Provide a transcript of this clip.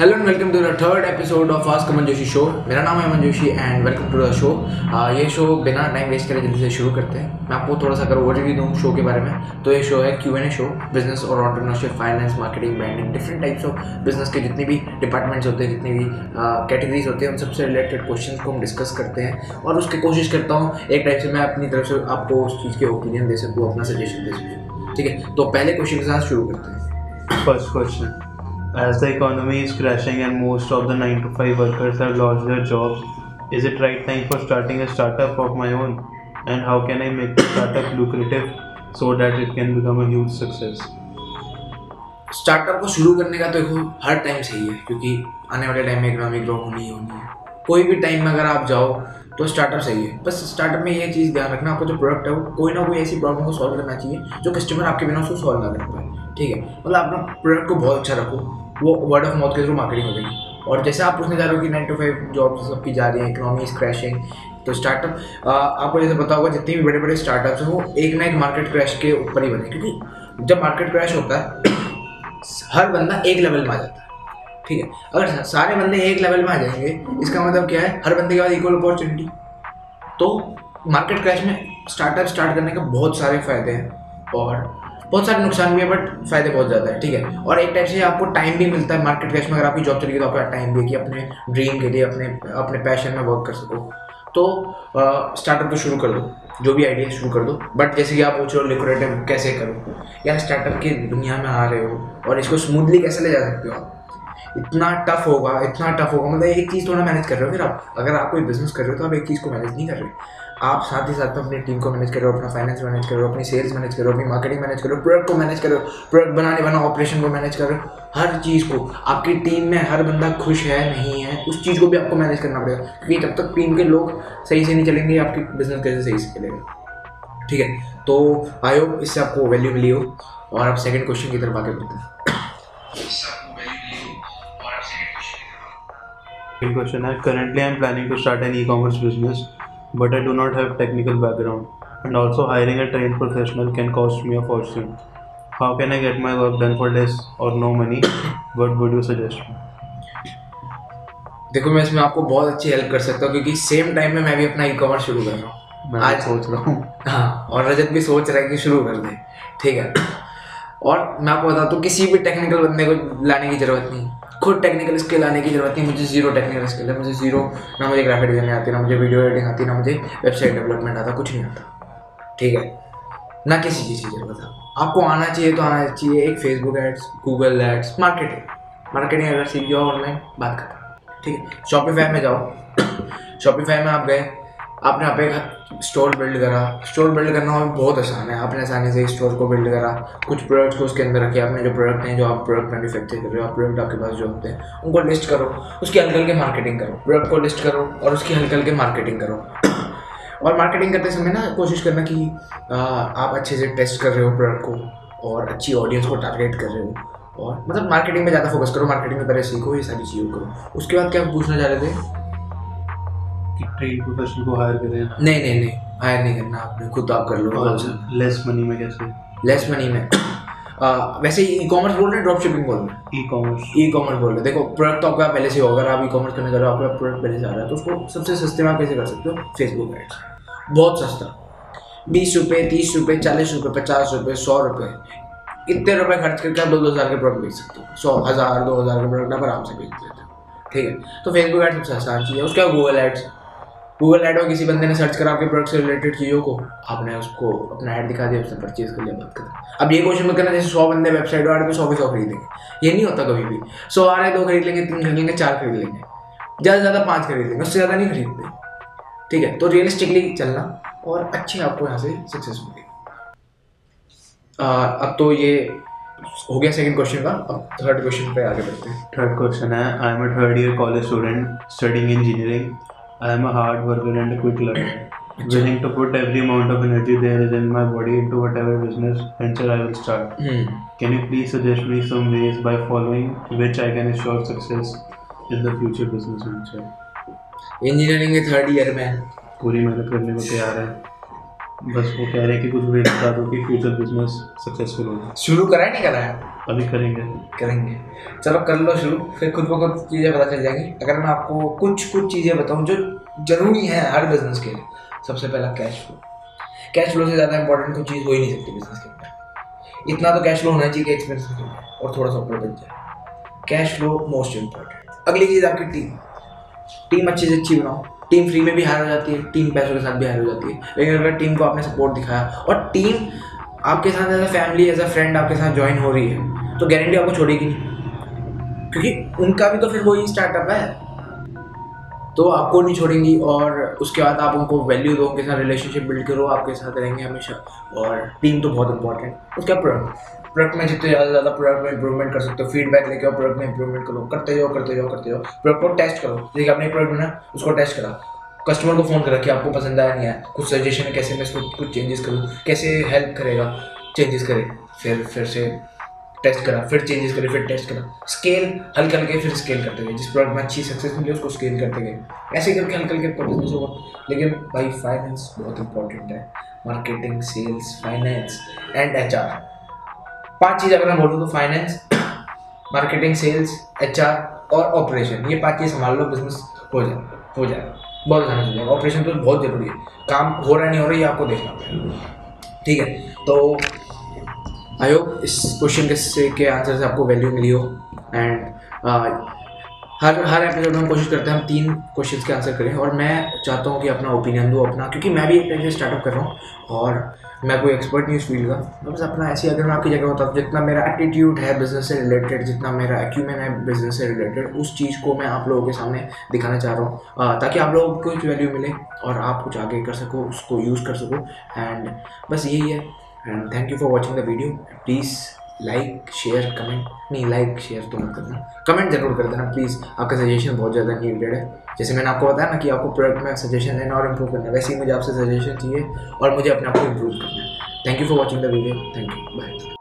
Hello and welcome to the third episode of ask Aman Joshi show मेरा नाम है Aman Joshi and welcome to the show ये show बिना time waste करे जल्दी से शुरू करते हैं। मैं आपको थोड़ा सा अगर ओवरव्यू दूँ शो के बारे में तो ये शो है Q N A show business और entrepreneurship finance marketing branding different types of business के जितने भी डिपार्टमेंट्स होते हैं, जितनी भी कैटेगरीज होते हैं, उन सबसे रिलेटेड क्वेश्चन को हम डिस्कस करते हैं। और उसकी कोशिश करता हूँ, एक टाइप से मैं अपनी तरफ़ से आपको उस चीज़ के ओपिनियन दे सकूँ, अपना सजेशन दे सकूँ। ठीक है? तो पहले क्वेश्चन के साथ शुरू करते हैं। First question. As the economy is crashing and most of the 9 to 5 workers have lost their jobs, is it right time for starting a startup of my own? And how can I make the startup lucrative so that it can become a huge success? Startup को शुरू करने का तो देखो हर time सही है क्योंकि आने वाले टाइम में इकोनॉमिक ग्रो होनी ही होनी है। कोई भी टाइम में अगर आप जाओ तो स्टार्टअप सही है। बस स्टार्टअप में ये चीज़ ध्यान रखना आपका जो प्रोडक्ट है वो कोई ना कोई ऐसी प्रॉब्लम को सॉल्व करना चाहिए जो कस्टमर आपके बिना उसको सॉल्व ना कर पाए। ठीक है? मतलब अपना प्रोडक्ट को बहुत अच्छा रखो। वो वर्ड ऑफ़ माउथ के थ्रू मार्केटिंग हो गई। और जैसे आप पूछने जा रहे हो कि नाइन टू फाइव जॉब सबकी जा रही है इकोनॉमी इज़ क्रैशिंग तो स्टार्टअप आपको जैसे पता होगा जितने भी बड़े बड़े स्टार्टअप्स हैं, वो एक ना एक मार्केट क्रैश के ऊपर ही बने। क्योंकि जब मार्केट क्रैश होता है, हर बंदा एक लेवल में आ जाता है। ठीक है? अगर सारे बंदे एक लेवल में आ जाएँगे, इसका मतलब क्या है? हर बंदे के बाद इक्वल अपॉर्चुनिटी तो मार्केट क्रैश में स्टार्टअप स्टार्ट करने के बहुत सारे फ़ायदे हैं। और बहुत सारे नुकसान भी है बट फ़ायदे बहुत ज़्यादा है, ठीक है? और एक टाइप से आपको टाइम भी मिलता है मार्केट क्रैश में, अगर आपकी जॉब चली गई तो आपका टाइम भी है कि अपने ड्रीम के लिए, अपने अपने पैशन में वर्क कर सको। तो स्टार्टअप तो शुरू कर दो, जो भी आइडिया शुरू कर दो। बट जैसे कि आप पूछ रहे हो कैसे करो? या स्टार्टअप की दुनिया में आ रहे हो और इसको स्मूथली कैसे ले जा सकते हो आप? इतना टफ होगा, इतना टफ होगा। मतलब एक चीज़ थोड़ा मैनेज कर रहे हो फिर आप। अगर आप कोई बिज़नेस कर रहे हो तो आप एक चीज़ को मैनेज नहीं कर रहे। आप साथ ही साथ में अपनी टीम को मैनेज करो अपना फाइनेंस मैनेज करो अपनी सेल्स मैनेज कर अपनी मार्केटिंग मैनेज करो प्रोडक्ट को मैनेज करो प्रोडक्ट बनाने वाला ऑपरेशन को मैनेज करो हर चीज़ को। आपकी टीम में हर बंदा खुश है नहीं है उस चीज़ को भी आपको मैनेज करना पड़ेगा। क्योंकि जब तक टीम के लोग सही से नहीं चलेंगे आपकी बिज़नेस कैसे सही से चलेगा? ठीक है? तो आई होप इससे आपको वैल्यू मिली हो और आप सेकेंड क्वेश्चन की तरफ़ आगे बढ़ते हैं। question है। Currently I am planning to start an e-commerce business but I do not have technical background and also hiring a trained professional can cost me a fortune. How can I get my work done for less or no money? What would you suggest देखो मैं इसमें आपको बहुत अच्छी help कर सकता हूँ क्योंकि सेम टाइम में मैं भी अपना ई कॉमर्स शुरू कर रहा हूँ मैं आज- सोच रहा हूँ हाँ और रजत भी सोच रहा है कि शुरू कर दे ठीक है और मैं आपको बताता हूँ किसी भी टेक्निकल बंदे को लाने की ज़रूरत नहीं खुद टेक्निकल स्किल आने की ज़रूरत नहीं, मुझे ज़ीरो टेक्निकल स्किल है, मुझे ज़ीरो ना मुझे ग्राफिक डिज़ाइनिंग आती, ना मुझे वीडियो एडिटिंग आती, ना मुझे वेबसाइट डेवलपमेंट आता, कुछ नहीं आता। ठीक है? ना किसी चीज़ की ज़रूरत है आपको आना चाहिए तो आना चाहिए, एक Facebook ads Google ads marketing marketing अगर सीख जाओ ऑनलाइन बात खत्म। ठीक है? शॉपिफाई में जाओ। शॉपिफाई में आप गए आपने यहाँ पे स्टोर बिल्ड करा। स्टोर बिल्ड करना बहुत आसान है। आपने आसानी से स्टोर को बिल्ड करा। कुछ प्रोडक्ट्स को उसके अंदर रखे आपने जो प्रोडक्ट हैं, जो आप प्रोडक्ट मैन्युफैक्चर कर रहे हो, आप प्रोडक्ट आपके पास जो होते हैं, उनको लिस्ट करो। उसकी हल्के हल्के मार्केटिंग करो। प्रोडक्ट को लिस्ट करो और उसकी हल्के हल्के मार्केटिंग करो। और मार्केटिंग करते समय ना कोशिश करना कि आप अच्छे से टेस्ट कर रहे हो प्रोडक्ट को और अच्छी ऑडियंस को टारगेट कर रहे हो। और मतलब मार्केटिंग में ज़्यादा फोकस करो। मार्केटिंग में पहले सीखो, ये सारी चीज़ों करो उसके बाद क्या पूछना चाह रहे थे? ट्रेन प्रोफेशनल को हायर करें नहीं नहीं नहीं हायर नहीं करना आपने खुद आप कर लो लेस मनी में कैसे? लेस मनी में। आ, वैसे ई कॉमर्स बोल रहे हैं ड्रॉप शिपिंग बोल रहे हैं? ई कॉमर्स ई कॉमर्स बोल रहे हैं। देखो प्रोडक्ट तो आपका पहले से होगा अगर आप ई कॉमर्स करने जा रहे हो आपका प्रोडक्ट पहले से आ रहा है तो उसको सबसे सस्ते में आप कैसे कर सकते हो? फेसबुक एड्स बहुत सस्ता। बीस रुपये तीस रुपये चालीस रुपये पचास रुपये सौ रुपये इतने रुपए खर्च करके आप दो दो हज़ार के प्रोडक्ट बेच सकते हो। सौ हज़ार दो हज़ार के प्रोडक्ट आप आराम से बेच देते हो। ठीक है? तो फेसबुक एड सबसे आसान चीज़ है। उसके बाद गूगल एड्स गूगल एड में किसी बंदे ने सर्च करा आपके प्रोडक्ट से रिलेटेड चीज़ों को, आपने उसको अपना ऐड दिखा दिया, उसने परचेज कर लिया, बात कर अब ये क्वेश्चन मत करना, जैसे सौ बंदे वेबसाइट रहे तो सौ के सौ खरीदेंगे। ये नहीं होता कभी भी। सौ आ रहे दो खरीद लेंगे, तीन खरीद लेंगे, चार खरीद लेंगे। ज़्यादा से ज़्यादा पाँच खरीद लेंगे, उससे ज़्यादा नहीं खरीदते। ठीक है तो रियलिस्टिकली चलना और अच्छे आपको यहाँ से सक्सेस मिलेगी। अब तो ये हो गया सेकंड क्वेश्चन का। अब थर्ड क्वेश्चन पे आगे बढ़ते हैं। थर्ड क्वेश्चन है I am a third year college student studying engineering I am a hard worker and quick learner willing to put every amount of energy there is in my body into whatever business venture I will start. Hmm Can you please suggest me some ways by following which I can ensure success in the future business venture? Engineering के third year में पूरी मेहनत करने को तैयार है बस वो कह रहे हैं कि कुछ वे बता दो कि फ्यूचर बिज़नेस सक्सेसफुल होगा। शुरू करा है नहीं करा है? अभी करेंगे। करेंगे। चलो कर लो शुरू। फिर खुद ब खुद चीज़ें पता चल जाएँगी। अगर मैं आपको कुछ कुछ चीज़ें बताऊँ जो ज़रूरी है हर बिज़नेस के लिए सबसे पहला कैश फ्लो कैश फ्लो से ज़्यादा इंपॉर्टेंट कोई चीज़ हो ही नहीं सकती बिज़नेस के अंदर। इतना तो कैश फ्लो होना चाहिए कि एक्सपेंस और थोड़ा सा ऊपर बच जाए। कैश फ्लो मोस्ट इंपॉर्टेंट अगली चीज़ आपकी टीम टीम अच्छी से अच्छी बनाओ। टीम फ्री में भी हायर हो जाती है टीम पैसों के साथ भी हायर हो जाती है। लेकिन अगर टीम को आपने सपोर्ट दिखाया, और टीम आपके साथ as a family as a friend आपके साथ ज्वाइन हो रही है तो गारंटी आपको छोड़ेगी नहीं। क्योंकि उनका भी तो फिर वही स्टार्टअप है। तो आपको नहीं छोड़ेंगी, और उसके बाद आप उनको वैल्यू दो, उनके साथ रिलेशनशिप बिल्ड करो, आपके साथ रहेंगे हमेशा। और टीम तो बहुत इंपॉर्टेंट उसका प्रोडक्ट में जितने ज़्यादा ज़्यादा प्रोडक्ट में इंप्रूवमेंट कर सकते हो फीडबैक लेके प्रोडक्ट में इंप्रूवमेंट करो। करते जाओ करते जाओ, करते हो प्रोडक्ट को टेस्ट करो। जैसे आपने प्रोडक्ट बना उसको टेस्ट करा। कस्टमर को फ़ोन करा कि आपको पसंद आया, नहीं आया। कुछ सजेशन है, कैसे मैं इसको कुछ चेंजेस करूँ? कैसे हेल्प करेगा? चेंजेस करे। फिर फिर से टेस्ट करा। फिर चेंजेस करे, फिर टेस्ट करा। स्केल हल्के हल्के फिर स्केल करते गए। जिस प्रोडक्ट में अच्छी सक्सेस मिली, उसको स्केल करते गए। ऐसे करके हल्के हल्के बिज़नेस होगा। लेकिन भाई फाइनेंस बहुत इंपॉर्टेंट है। Marketing sales finance and HR पाँच चीज़ अगर मैं बोलूँ तो फाइनेंस मार्केटिंग सेल्स एचआर और ऑपरेशन ये पाँच चीज़ संभाल लो बिज़नेस हो जाए हो जाए। बहुत आसान हो जाएगा ऑपरेशन तो बहुत ज़रूरी है। काम हो रहा नहीं हो रहा ये आपको देखना पड़ेगा। ठीक है तो आई होप इस क्वेश्चन के के आंसर से आपको वैल्यू मिली हो। एंड हर हर एपिसोड में कोशिश करते हैं, हम तीन क्वेश्चंस के आंसर करें और मैं चाहता हूँ कि अपना ओपिनियन दूँ, अपना, क्योंकि मैं भी एक स्टार्टअप कर रहा हूँ और मैं कोई एक्सपर्ट नहीं उस फ़ील्ड का। मैं बस अपना ऐसी अगर मैं आपकी जगह होता, जितना मेरा एटीट्यूड है बिज़नेस से रिलेटेड जितना मेरा एक्यूमेन है बिज़नेस से रिलेटेड उस चीज़ को मैं आप लोगों के सामने दिखाना चाह रहा हूँ ताकि आप लोगों को कुछ वैल्यू मिले और आप कुछ आगे कर सको, उसको यूज़ कर सको। एंड बस यही है। And thank you for watching the video please like share comment नहीं लाइक शेयर तो मत करना। कमेंट ज़रूर कर देना प्लीज़ आपका सजेशन बहुत ज़्यादा नीडेड है। जैसे मैंने आपको बताया ना कि आपको प्रोडक्ट में सजेशन लेना और इम्प्रूव करना है, वैसे ही मुझे आपसे सजेशन चाहिए और मुझे अपने आप को इम्प्रूव करना है। Thank you for watching the video thank you bye